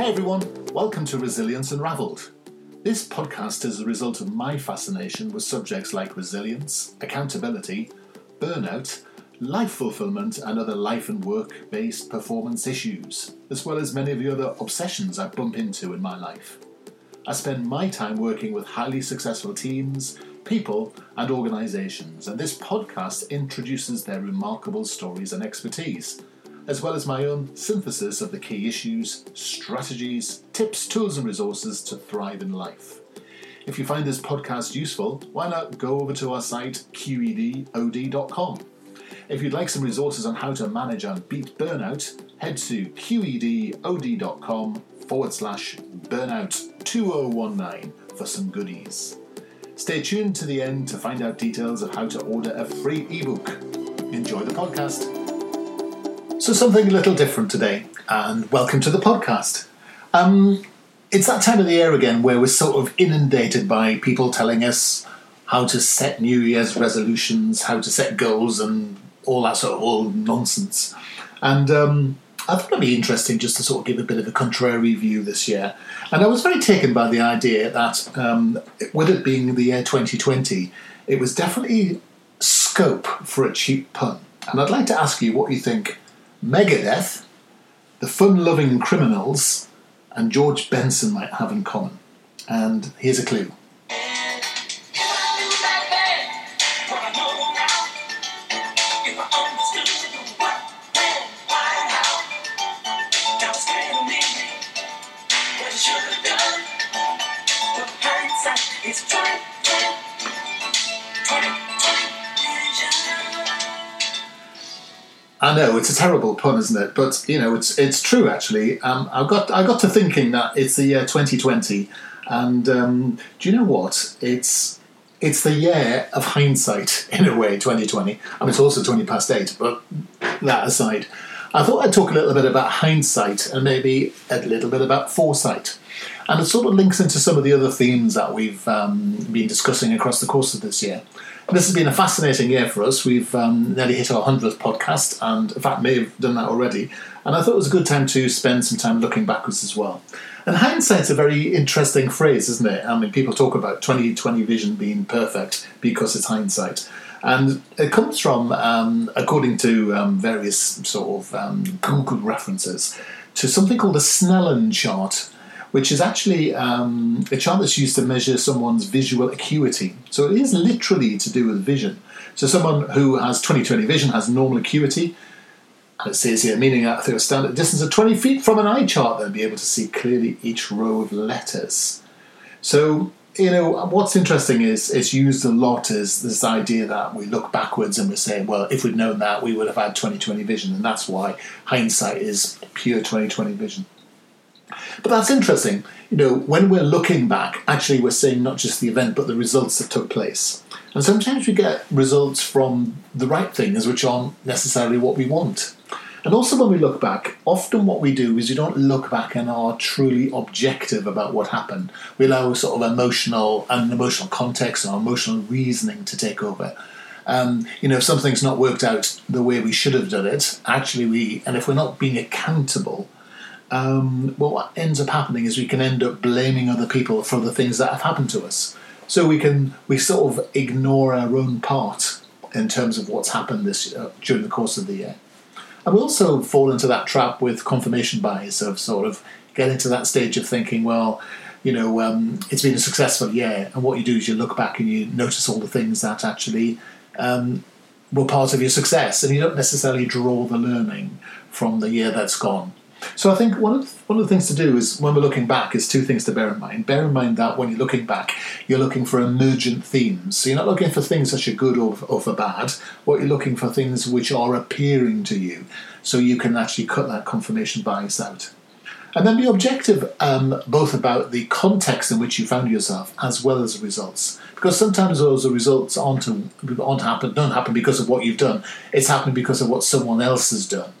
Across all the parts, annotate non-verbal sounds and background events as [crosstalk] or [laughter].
Hey everyone, welcome to Resilience Unraveled. This podcast is a result of my fascination with subjects like resilience, accountability, burnout, life fulfillment, and other life and work based performance issues, as well as many of the other obsessions I bump into in my life. I spend my time working with highly successful teams, people, and organizations, and this podcast introduces their remarkable stories and expertise, as well as my own synthesis of the key issues, strategies, tips, tools, and resources to thrive in life. If you find this podcast useful, why not go over to our site qedod.com. If you'd like some resources on how to manage and beat burnout, head to qedod.com forward slash burnout 2019 for some goodies. Stay tuned to the end to find out details of how to order a free ebook. Enjoy the podcast. So, something a little different today, and welcome to the podcast. Um, it's that time of the year again where we're sort of inundated by people telling us how to set New Year's resolutions, how to set goals, and all that sort of old nonsense. And um, I thought it'd be interesting just to sort of give a bit of a contrary view this year. And I was very taken by the idea that um, with it being the year 2020, it was definitely scope for a cheap pun. And I'd like to ask you what you think Megadeth, the Fun Lovin' Criminals, and George Benson might have in common. And here's a clue. Know it's a terrible pun, isn't it? But you know, it's it's true actually. Um, I got I got to thinking that it's the year 2020, and um, do you know what? It's it's the year of hindsight [laughs] in a way. 2020. I mean, it's also 20 past eight. But that aside, I thought I'd talk a little bit about hindsight and maybe a little bit about foresight. And it sort of links into some of the other themes that we've um, been discussing across the course of this year. This has been a fascinating year for us. We've um, nearly hit our 100th podcast, and in fact, may have done that already. And I thought it was a good time to spend some time looking backwards as well. And hindsight's a very interesting phrase, isn't it? I mean, people talk about 2020 vision being perfect because it's hindsight. And it comes from, um, according to um, various sort of um, Google references, to something called a Snellen chart which is actually um, a chart that's used to measure someone's visual acuity. So it is literally to do with vision. So someone who has 20/20 vision has normal acuity, and it says here, meaning that if they were stand at a distance of 20 feet from an eye chart, they'll be able to see clearly each row of letters. So you know what's interesting is it's used a lot as this idea that we look backwards and we say, well, if we'd known that, we would have had 20/20 vision, and that's why hindsight is pure 20/20 vision. But that's interesting. You know, when we're looking back, actually we're seeing not just the event but the results that took place. And sometimes we get results from the right things which aren't necessarily what we want. And also, when we look back, often what we do is we don't look back and are truly objective about what happened. We allow sort of emotional and emotional context or emotional reasoning to take over. Um, you know, if something's not worked out the way we should have done it, actually, we, and if we're not being accountable, um, well, what ends up happening is we can end up blaming other people for the things that have happened to us. So we can we sort of ignore our own part in terms of what's happened this uh, during the course of the year. And we also fall into that trap with confirmation bias of sort of getting to that stage of thinking, well, you know, um, it's been a successful year, and what you do is you look back and you notice all the things that actually um, were part of your success, and you don't necessarily draw the learning from the year that's gone. So I think one of the, one of the things to do is when we're looking back is two things to bear in mind. Bear in mind that when you're looking back, you're looking for emergent themes. So you're not looking for things that are good or, or for bad. What you're looking for things which are appearing to you, so you can actually cut that confirmation bias out. And then be objective um, both about the context in which you found yourself as well as the results. Because sometimes those results aren't, aren't happen, don't happen because of what you've done. It's happened because of what someone else has done.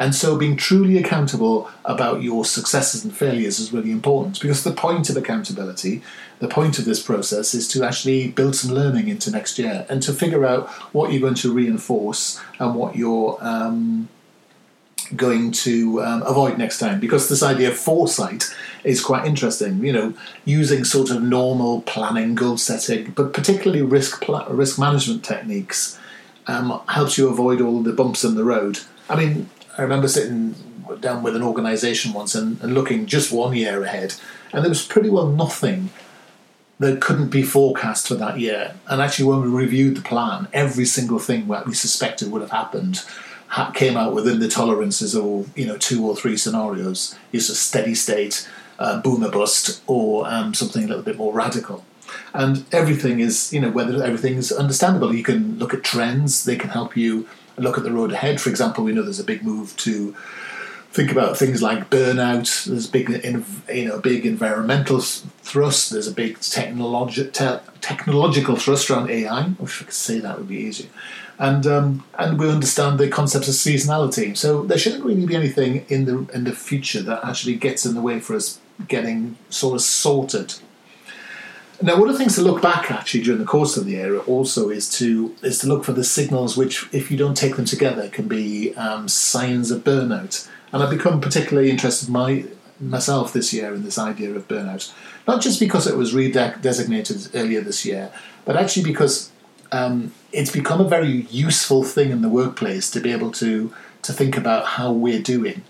And so being truly accountable about your successes and failures is really important because the point of accountability, the point of this process is to actually build some learning into next year and to figure out what you're going to reinforce and what you're um, going to um, avoid next time because this idea of foresight is quite interesting. You know, using sort of normal planning, goal setting, but particularly risk pl- risk management techniques um, helps you avoid all the bumps in the road. I mean, I remember sitting down with an organisation once and, and looking just one year ahead, and there was pretty well nothing that couldn't be forecast for that year. And actually, when we reviewed the plan, every single thing that we suspected would have happened came out within the tolerances of you know two or three scenarios. It's a steady state, uh, boomer bust, or um, something a little bit more radical. And everything is you know whether everything is understandable. You can look at trends; they can help you look at the road ahead. For example, we know there's a big move to think about things like burnout. There's big, you know, big environmental thrust. There's a big technologi- te- technological thrust around AI. If I could say that would be easier. And um, and we understand the concepts of seasonality. So there shouldn't really be anything in the in the future that actually gets in the way for us getting sort of sorted. Now, one of the things to look back actually during the course of the era also is to is to look for the signals which, if you don't take them together, can be um, signs of burnout. And I've become particularly interested my, myself this year in this idea of burnout. Not just because it was redesignated earlier this year, but actually because um, it's become a very useful thing in the workplace to be able to, to think about how we're doing.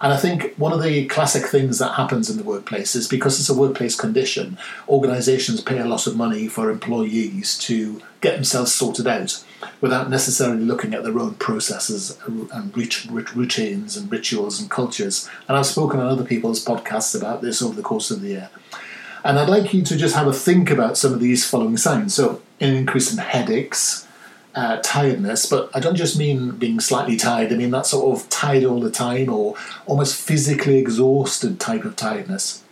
And I think one of the classic things that happens in the workplace is because it's a workplace condition, organisations pay a lot of money for employees to get themselves sorted out without necessarily looking at their own processes and routines and rituals and cultures. And I've spoken on other people's podcasts about this over the course of the year. And I'd like you to just have a think about some of these following signs. So, an increase in headaches, uh, tiredness, but I don't just mean being slightly tired, I mean that sort of tired all the time or almost physically exhausted type of tiredness.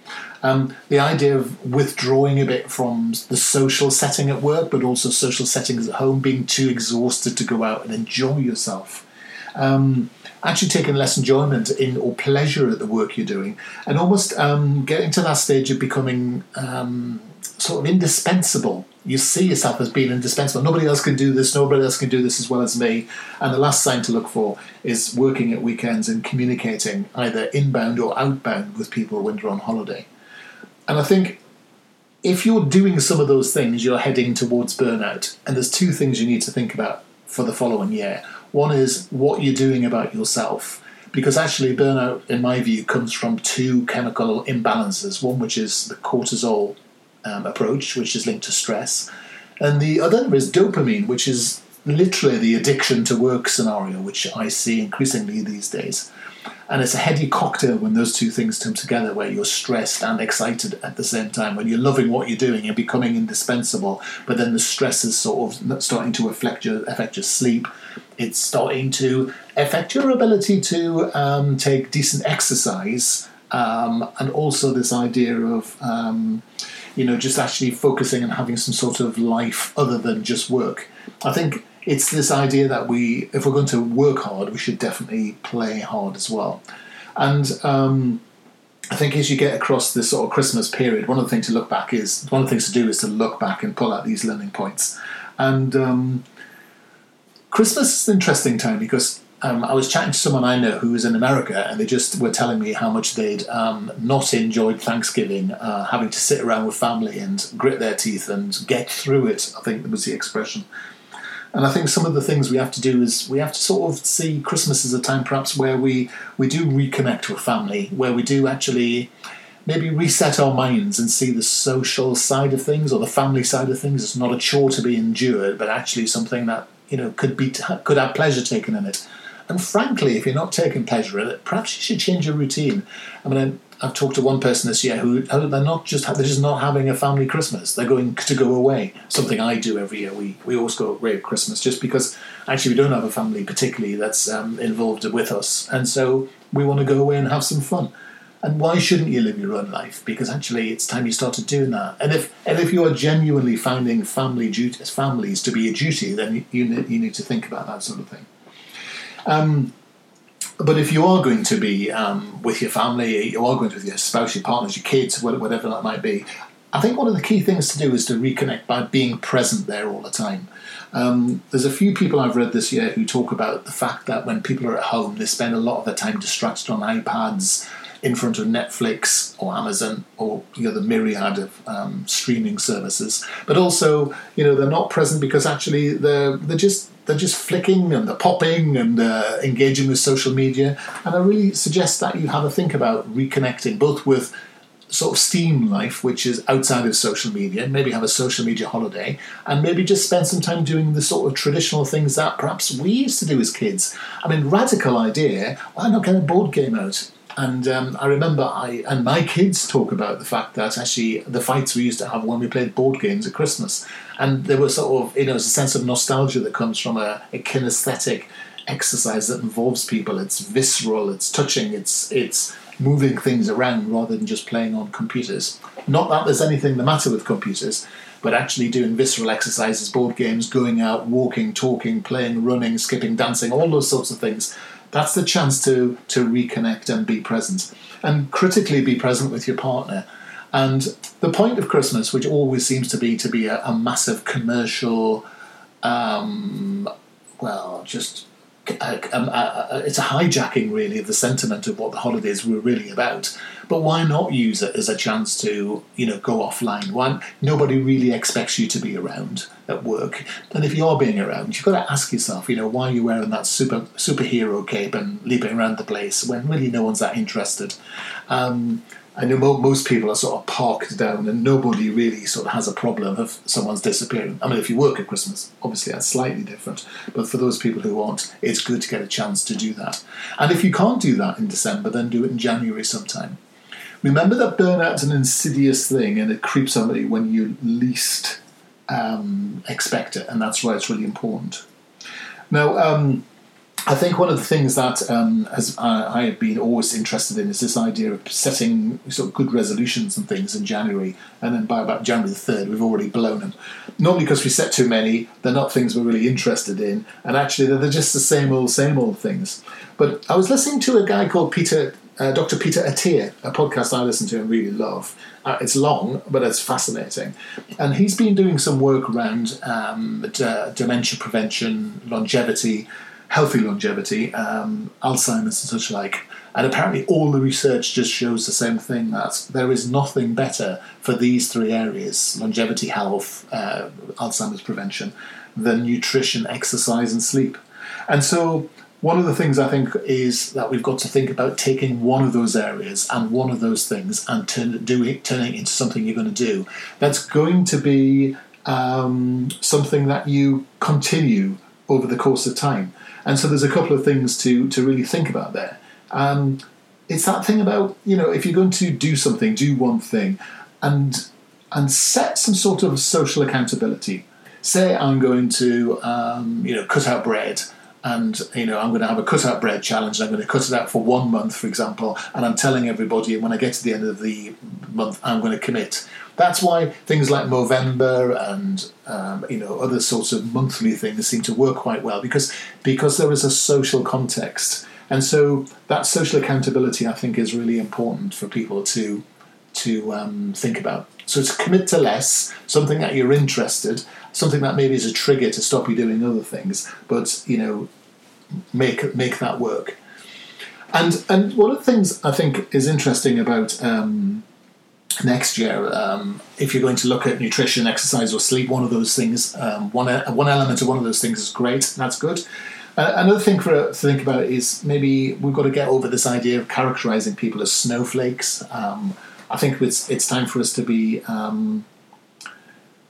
Um, the idea of withdrawing a bit from the social setting at work, but also social settings at home, being too exhausted to go out and enjoy yourself. Um, actually taking less enjoyment in or pleasure at the work you're doing, and almost um, getting to that stage of becoming um, sort of indispensable. You see yourself as being indispensable. Nobody else can do this. Nobody else can do this as well as me. And the last sign to look for is working at weekends and communicating either inbound or outbound with people when you're on holiday. And I think if you're doing some of those things, you're heading towards burnout. And there's two things you need to think about for the following year. One is what you're doing about yourself. Because actually, burnout, in my view, comes from two chemical imbalances. One, which is the cortisol um, approach, which is linked to stress. And the other is dopamine, which is literally the addiction to work scenario, which I see increasingly these days. And it's a heady cocktail when those two things come together, where you're stressed and excited at the same time, when you're loving what you're doing and becoming indispensable, but then the stress is sort of starting to affect your, affect your sleep. It's starting to affect your ability to um, take decent exercise, um, and also this idea of. Um, you know, just actually focusing and having some sort of life other than just work. I think it's this idea that we, if we're going to work hard, we should definitely play hard as well. And um, I think as you get across this sort of Christmas period, one of the things to look back is one of the things to do is to look back and pull out these learning points. And um, Christmas is an interesting time because um, I was chatting to someone I know who was in America, and they just were telling me how much they'd um, not enjoyed Thanksgiving, uh, having to sit around with family and grit their teeth and get through it. I think was the expression. And I think some of the things we have to do is we have to sort of see Christmas as a time perhaps where we, we do reconnect with family, where we do actually maybe reset our minds and see the social side of things or the family side of things. It's not a chore to be endured, but actually something that you know could be could have pleasure taken in it. And frankly, if you're not taking pleasure in it, perhaps you should change your routine. I mean, I've talked to one person this year who they're not just they're just not having a family Christmas. They're going to go away. Something I do every year. We we always go away at Christmas just because actually we don't have a family particularly that's um, involved with us, and so we want to go away and have some fun. And why shouldn't you live your own life? Because actually, it's time you started doing that. And if and if you are genuinely finding family duties, families to be a duty, then you, you need to think about that sort of thing. Um, but if you are going to be um, with your family, you are going to be with your spouse, your partners, your kids, whatever that might be, I think one of the key things to do is to reconnect by being present there all the time. Um, there's a few people I've read this year who talk about the fact that when people are at home, they spend a lot of their time distracted on iPads, in front of Netflix or Amazon or you know the myriad of um, streaming services. But also, you know, they're not present because actually they're they're just they're just flicking and they're popping and uh, engaging with social media. And I really suggest that you have a think about reconnecting both with sort of steam life, which is outside of social media, maybe have a social media holiday, and maybe just spend some time doing the sort of traditional things that perhaps we used to do as kids. I mean, radical idea, why not get a board game out? And um, I remember I and my kids talk about the fact that actually the fights we used to have when we played board games at Christmas, and there was sort of you know it's a sense of nostalgia that comes from a, a kinesthetic exercise that involves people. It's visceral, it's touching, it's it's moving things around rather than just playing on computers. Not that there's anything the matter with computers, but actually doing visceral exercises, board games, going out, walking, talking, playing, running, skipping, dancing, all those sorts of things that's the chance to to reconnect and be present, and critically be present with your partner. And the point of Christmas, which always seems to be to be a, a massive commercial, um, well, just Uh, um, uh, uh, it's a hijacking really of the sentiment of what the holidays were really about. But why not use it as a chance to you know go offline? Why nobody really expects you to be around at work, and if you are being around, you've got to ask yourself, you know, why are you wearing that super superhero cape and leaping around the place when really no one's that interested? Um, I know most people are sort of parked down, and nobody really sort of has a problem of someone's disappearing. I mean, if you work at Christmas, obviously that's slightly different. But for those people who aren't, it's good to get a chance to do that. And if you can't do that in December, then do it in January sometime. Remember that burnout's an insidious thing, and it creeps somebody when you least um, expect it, and that's why it's really important. Now. Um, I think one of the things that um, as I, have been always interested in is this idea of setting sort of good resolutions and things in January, and then by about January the third, we've already blown them. Not because we set too many; they're not things we're really interested in, and actually they're just the same old, same old things. But I was listening to a guy called Peter, uh, Dr. Peter Attia, a podcast I listen to and really love. Uh, it's long, but it's fascinating, and he's been doing some work around um, d- dementia prevention, longevity healthy longevity, um, Alzheimer's and such like. And apparently, all the research just shows the same thing that there is nothing better for these three areas longevity, health, uh, Alzheimer's prevention than nutrition, exercise, and sleep. And so, one of the things I think is that we've got to think about taking one of those areas and one of those things and turn, do it, turning it into something you're going to do. That's going to be um, something that you continue over the course of time. And so there's a couple of things to to really think about there. Um, it's that thing about you know if you're going to do something, do one thing, and and set some sort of social accountability. Say I'm going to um, you know cut out bread and you know I'm going to have a cut out bread challenge. I'm going to cut it out for one month, for example, and I'm telling everybody and when I get to the end of the month, I'm going to commit. That's why things like Movember and um, you know other sorts of monthly things seem to work quite well because because there is a social context, and so that social accountability I think is really important for people to to um, think about. So to commit to less, something that you're interested, something that maybe is a trigger to stop you doing other things, but you know, make make that work. And and one of the things I think is interesting about um, next year, um, if you're going to look at nutrition, exercise, or sleep, one of those things, um, one one element of one of those things is great. That's good. Uh, another thing for to think about is maybe we've got to get over this idea of characterizing people as snowflakes. Um, I think it's it's time for us to be um,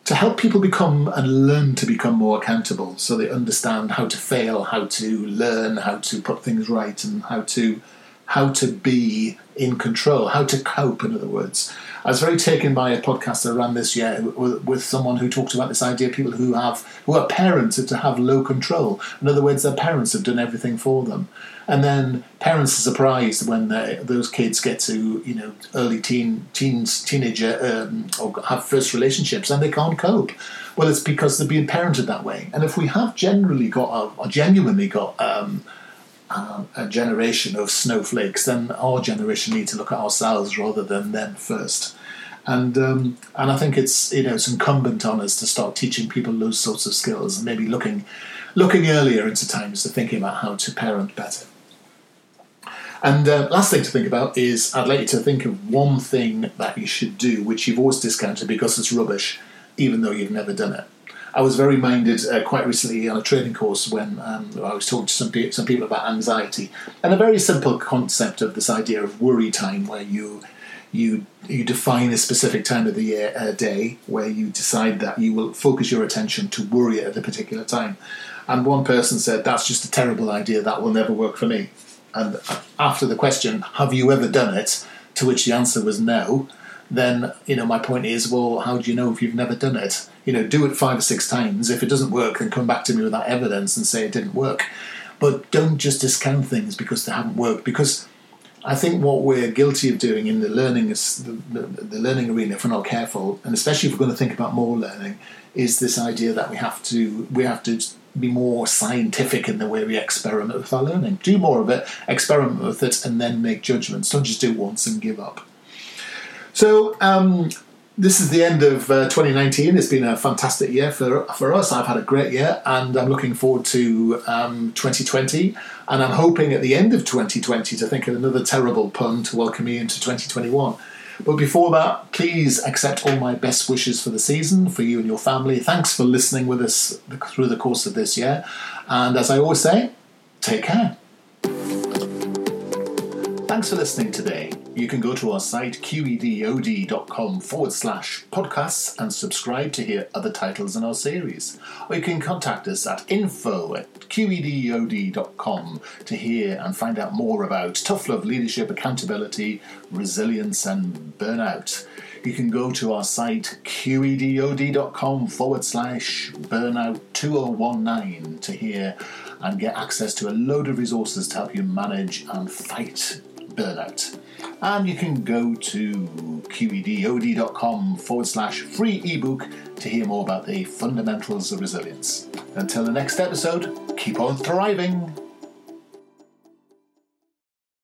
to help people become and learn to become more accountable, so they understand how to fail, how to learn, how to put things right, and how to how to be in control, how to cope. In other words, I was very taken by a podcast I ran this year with, someone who talked about this idea: people who have who are parents to have low control. In other words, their parents have done everything for them, and then parents are surprised when they, those kids get to you know early teen teens teenager um, or have first relationships and they can't cope. Well, it's because they're being parented that way. And if we have generally got or genuinely got um, a generation of snowflakes, then our generation need to look at ourselves rather than them first. And um, and I think it's you know it's incumbent on us to start teaching people those sorts of skills and maybe looking looking earlier into times to thinking about how to parent better. And uh, last thing to think about is I'd like you to think of one thing that you should do, which you've always discounted because it's rubbish, even though you've never done it. I was very minded uh, quite recently on a training course when um, I was talking to some, pe- some people about anxiety and a very simple concept of this idea of worry time, where you you you define a specific time of the year, a day, where you decide that you will focus your attention to worry at a particular time. And one person said, "That's just a terrible idea. That will never work for me." And after the question, "Have you ever done it?" to which the answer was no, then you know my point is, well, how do you know if you've never done it? You know, do it five or six times. If it doesn't work, then come back to me with that evidence and say it didn't work. But don't just discount things because they haven't worked. Because I think what we're guilty of doing in the learning the, the, learning arena, if we're not careful, and especially if we're going to think about more learning, is this idea that we have to we have to be more scientific in the way we experiment with our learning. Do more of it, experiment with it, and then make judgments. Don't just do it once and give up. So um, this is the end of uh, 2019. It's been a fantastic year for, for us. I've had a great year, and I'm looking forward to um, 2020. And I'm hoping at the end of 2020 to think of another terrible pun to welcome you into 2021. But before that, please accept all my best wishes for the season, for you and your family. Thanks for listening with us through the course of this year. And as I always say, take care. Thanks for listening today. You can go to our site qedod.com forward slash podcasts and subscribe to hear other titles in our series. Or you can contact us at info at qedod.com to hear and find out more about tough love, leadership, accountability, resilience, and burnout. You can go to our site qedod.com forward slash burnout 2019 to hear and get access to a load of resources to help you manage and fight burnout. And you can go to qedod.com forward slash free ebook to hear more about the fundamentals of resilience. Until the next episode, keep on thriving.